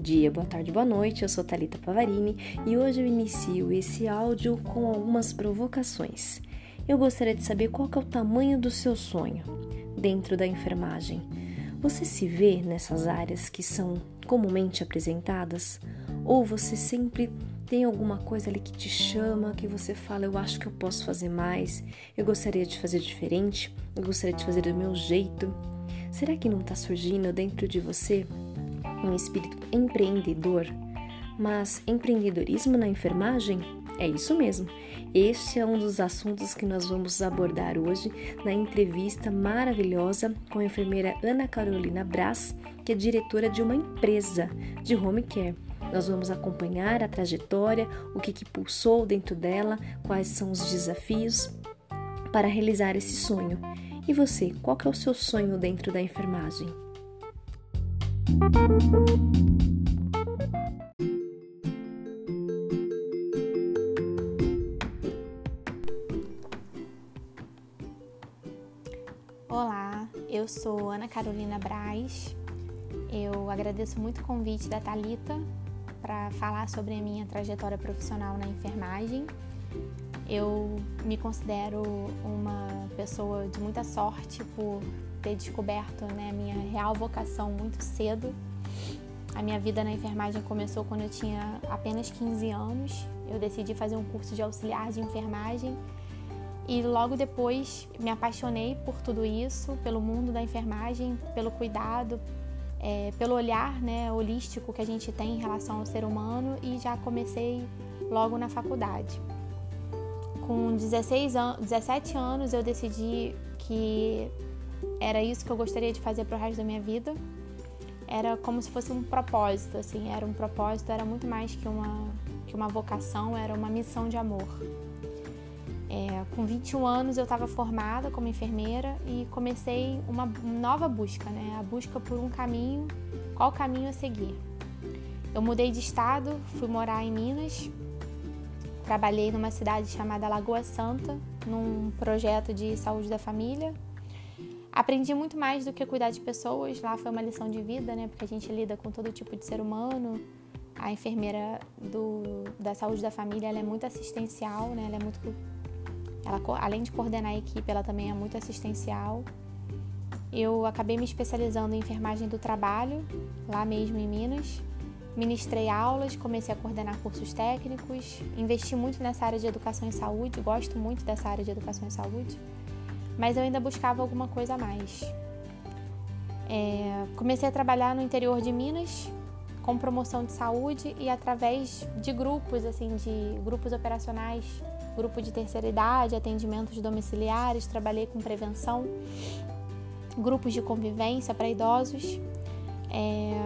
Dia, boa tarde, boa noite. Eu sou Talita Pavarini e hoje eu inicio esse áudio com algumas provocações. Eu gostaria de saber qual é o tamanho do seu sonho dentro da enfermagem. Você se vê nessas áreas que são comumente apresentadas? Ou você sempre tem alguma coisa ali que te chama, que você fala, eu acho que eu posso fazer mais, eu gostaria de fazer diferente, eu gostaria de fazer do meu jeito? Será que não está surgindo dentro de você um espírito empreendedor? Mas empreendedorismo na enfermagem? É isso mesmo. Este é um dos assuntos que nós vamos abordar hoje na entrevista maravilhosa com a enfermeira Ana Carolina Brás, que é diretora de uma empresa de home care. Nós vamos acompanhar a trajetória, o que, que pulsou dentro dela, quais são os desafios para realizar esse sonho. E você, qual que é o seu sonho dentro da enfermagem? Olá, eu sou Ana Carolina Braz. Eu agradeço muito o convite da Talita para falar sobre a minha trajetória profissional na enfermagem. Eu me considero uma pessoa de muita sorte por ter descoberto né, minha real vocação muito cedo. A minha vida na enfermagem começou quando eu tinha apenas 15 anos. Eu decidi fazer um curso de auxiliar de enfermagem e logo depois me apaixonei por tudo isso, pelo mundo da enfermagem, pelo cuidado, é, pelo olhar né, holístico que a gente tem em relação ao ser humano e já comecei logo na faculdade com 16 an 17 anos eu decidi que era isso que eu gostaria de fazer para o resto da minha vida. Era como se fosse um propósito, assim, era um propósito, era muito mais que uma, que uma vocação, era uma missão de amor. É, com 21 anos eu estava formada como enfermeira e comecei uma nova busca, né? A busca por um caminho, qual caminho a seguir. Eu mudei de estado, fui morar em Minas Trabalhei numa cidade chamada Lagoa Santa, num projeto de saúde da família. Aprendi muito mais do que cuidar de pessoas. Lá foi uma lição de vida, né? Porque a gente lida com todo tipo de ser humano. A enfermeira do, da saúde da família ela é muito assistencial, né? Ela é muito, ela, além de coordenar a equipe, ela também é muito assistencial. Eu acabei me especializando em enfermagem do trabalho, lá mesmo em Minas. Ministrei aulas, comecei a coordenar cursos técnicos, investi muito nessa área de educação e saúde, gosto muito dessa área de educação e saúde, mas eu ainda buscava alguma coisa a mais. É, comecei a trabalhar no interior de Minas com promoção de saúde e através de grupos, assim, de grupos operacionais, grupo de terceira idade, atendimentos domiciliares, trabalhei com prevenção, grupos de convivência para idosos. É,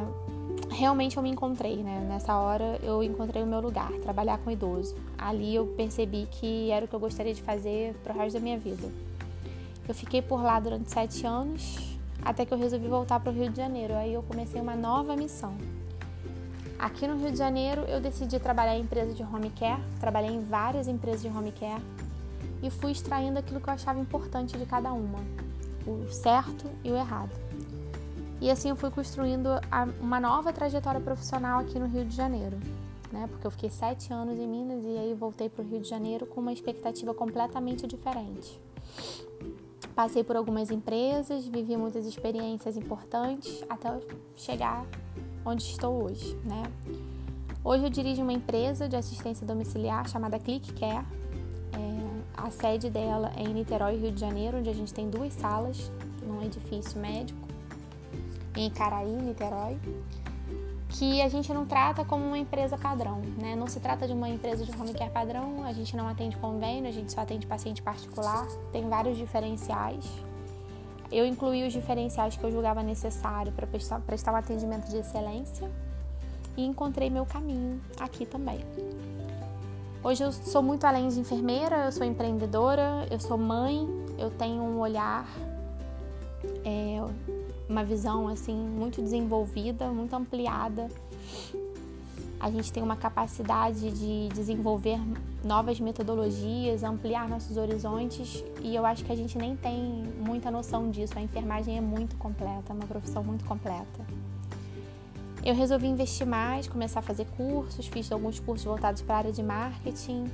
realmente eu me encontrei, né? Nessa hora eu encontrei o meu lugar, trabalhar com idoso. Ali eu percebi que era o que eu gostaria de fazer pro resto da minha vida. Eu fiquei por lá durante sete anos, até que eu resolvi voltar para o Rio de Janeiro. Aí eu comecei uma nova missão. Aqui no Rio de Janeiro eu decidi trabalhar em empresa de home care, trabalhei em várias empresas de home care e fui extraindo aquilo que eu achava importante de cada uma, o certo e o errado. E assim eu fui construindo uma nova trajetória profissional aqui no Rio de Janeiro, né? Porque eu fiquei sete anos em Minas e aí voltei para o Rio de Janeiro com uma expectativa completamente diferente. Passei por algumas empresas, vivi muitas experiências importantes até chegar onde estou hoje, né? Hoje eu dirijo uma empresa de assistência domiciliar chamada Care. É, a sede dela é em Niterói, Rio de Janeiro, onde a gente tem duas salas num edifício médico em Caraí, Niterói, que a gente não trata como uma empresa padrão, né? Não se trata de uma empresa de home care padrão, a gente não atende convênio, a gente só atende paciente particular, tem vários diferenciais. Eu incluí os diferenciais que eu julgava necessário para prestar, um atendimento de excelência e encontrei meu caminho aqui também. Hoje eu sou muito além de enfermeira, eu sou empreendedora, eu sou mãe, eu tenho um olhar é, uma visão assim muito desenvolvida, muito ampliada. A gente tem uma capacidade de desenvolver novas metodologias, ampliar nossos horizontes e eu acho que a gente nem tem muita noção disso. A enfermagem é muito completa, é uma profissão muito completa. eu resolvi investir mais, começar a fazer cursos, fiz alguns cursos voltados para a área de marketing,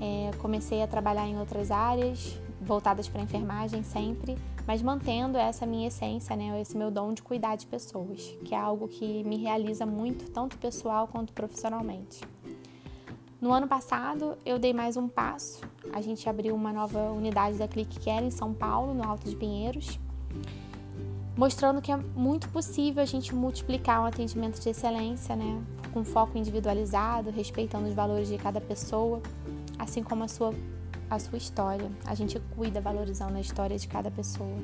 é, comecei a trabalhar em outras áreas voltadas para a enfermagem sempre, mas mantendo essa minha essência, né, esse meu dom de cuidar de pessoas, que é algo que me realiza muito, tanto pessoal quanto profissionalmente. No ano passado, eu dei mais um passo. A gente abriu uma nova unidade da Click Care em São Paulo, no Alto de Pinheiros, mostrando que é muito possível a gente multiplicar um atendimento de excelência, né, com foco individualizado, respeitando os valores de cada pessoa, assim como a sua a sua história. A gente cuida valorizando a história de cada pessoa.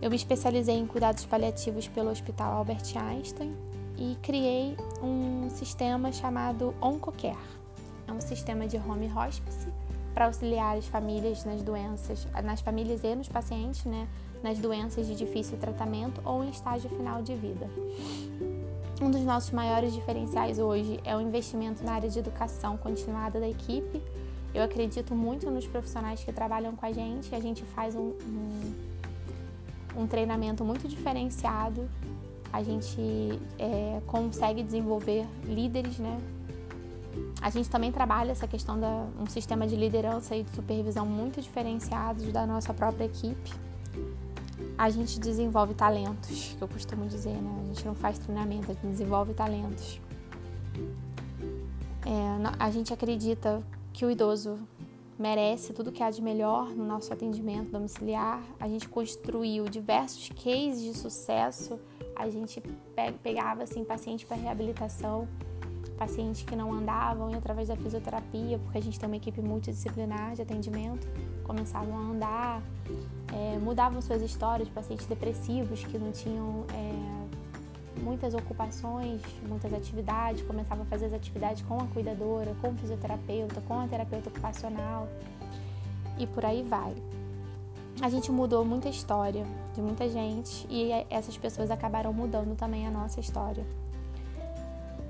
Eu me especializei em cuidados paliativos pelo Hospital Albert Einstein e criei um sistema chamado OncoCare. É um sistema de home hospice para auxiliar as famílias nas doenças, nas famílias e nos pacientes, né, nas doenças de difícil tratamento ou em estágio final de vida. Um dos nossos maiores diferenciais hoje é o investimento na área de educação continuada da equipe. Eu acredito muito nos profissionais que trabalham com a gente. A gente faz um, um, um treinamento muito diferenciado a gente é, consegue desenvolver líderes, né? A gente também trabalha essa questão da um sistema de liderança e de supervisão muito diferenciados da nossa própria equipe. A gente desenvolve talentos, que eu costumo dizer, né? A gente não faz treinamento, a gente desenvolve talentos. É, a gente acredita que o idoso merece tudo que há de melhor no nosso atendimento domiciliar. A gente construiu diversos cases de sucesso a gente pegava assim paciente para reabilitação, pacientes que não andavam e através da fisioterapia, porque a gente tem uma equipe multidisciplinar de atendimento, começavam a andar, é, mudavam suas histórias, pacientes depressivos que não tinham é, muitas ocupações, muitas atividades, começavam a fazer as atividades com a cuidadora, com o fisioterapeuta, com a terapeuta ocupacional e por aí vai a gente mudou muita história de muita gente e essas pessoas acabaram mudando também a nossa história.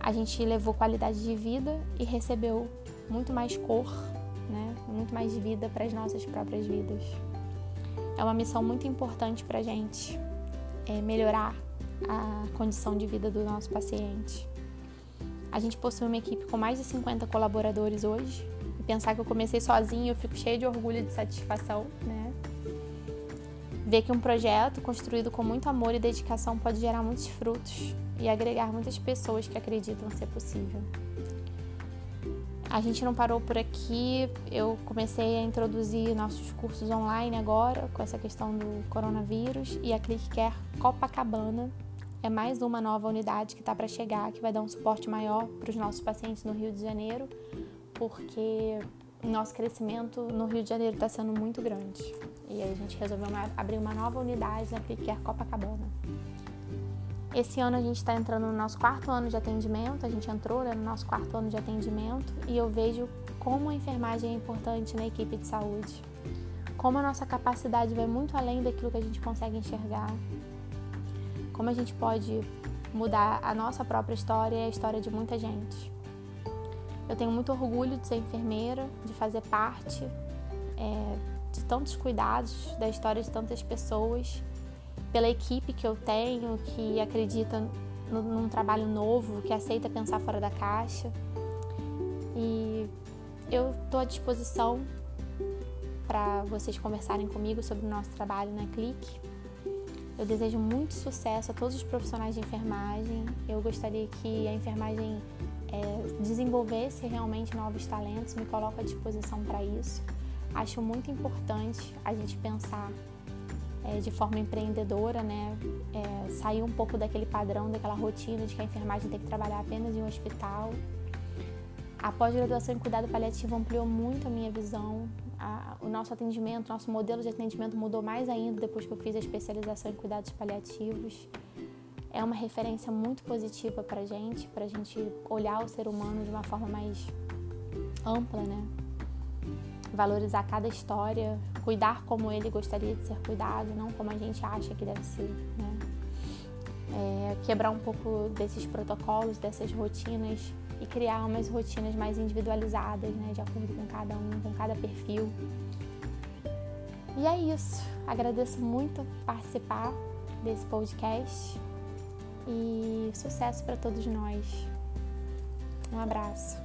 A gente levou qualidade de vida e recebeu muito mais cor, né? muito mais vida para as nossas próprias vidas. É uma missão muito importante para a gente é melhorar a condição de vida do nosso paciente. A gente possui uma equipe com mais de 50 colaboradores hoje. E pensar que eu comecei sozinha, eu fico cheia de orgulho e de satisfação, né? Ver que um projeto construído com muito amor e dedicação pode gerar muitos frutos e agregar muitas pessoas que acreditam ser possível. A gente não parou por aqui, eu comecei a introduzir nossos cursos online agora com essa questão do coronavírus e a ClickCare Copacabana é mais uma nova unidade que está para chegar, que vai dar um suporte maior para os nossos pacientes no Rio de Janeiro, porque nosso crescimento no Rio de Janeiro está sendo muito grande. E aí a gente resolveu abrir uma nova unidade na Clicker Copacabana. Esse ano a gente está entrando no nosso quarto ano de atendimento, a gente entrou né, no nosso quarto ano de atendimento e eu vejo como a enfermagem é importante na equipe de saúde. Como a nossa capacidade vai muito além daquilo que a gente consegue enxergar. Como a gente pode mudar a nossa própria história e a história de muita gente. Eu tenho muito orgulho de ser enfermeira, de fazer parte é, de tantos cuidados da história de tantas pessoas, pela equipe que eu tenho, que acredita no, num trabalho novo, que aceita pensar fora da caixa. E eu estou à disposição para vocês conversarem comigo sobre o nosso trabalho na Clique. Eu desejo muito sucesso a todos os profissionais de enfermagem. Eu gostaria que a enfermagem é, desenvolvesse realmente novos talentos, me coloco à disposição para isso. Acho muito importante a gente pensar é, de forma empreendedora, né? É, sair um pouco daquele padrão, daquela rotina de que a enfermagem tem que trabalhar apenas em um hospital. A pós-graduação em cuidado paliativo ampliou muito a minha visão. A, o nosso atendimento, nosso modelo de atendimento mudou mais ainda depois que eu fiz a especialização em cuidados paliativos é uma referência muito positiva para gente, para gente olhar o ser humano de uma forma mais ampla, né? Valorizar cada história, cuidar como ele gostaria de ser cuidado, não como a gente acha que deve ser, né? É, quebrar um pouco desses protocolos, dessas rotinas e criar umas rotinas mais individualizadas, né? De acordo com cada um, com cada perfil. E é isso. Agradeço muito participar desse podcast e sucesso para todos nós. Um abraço.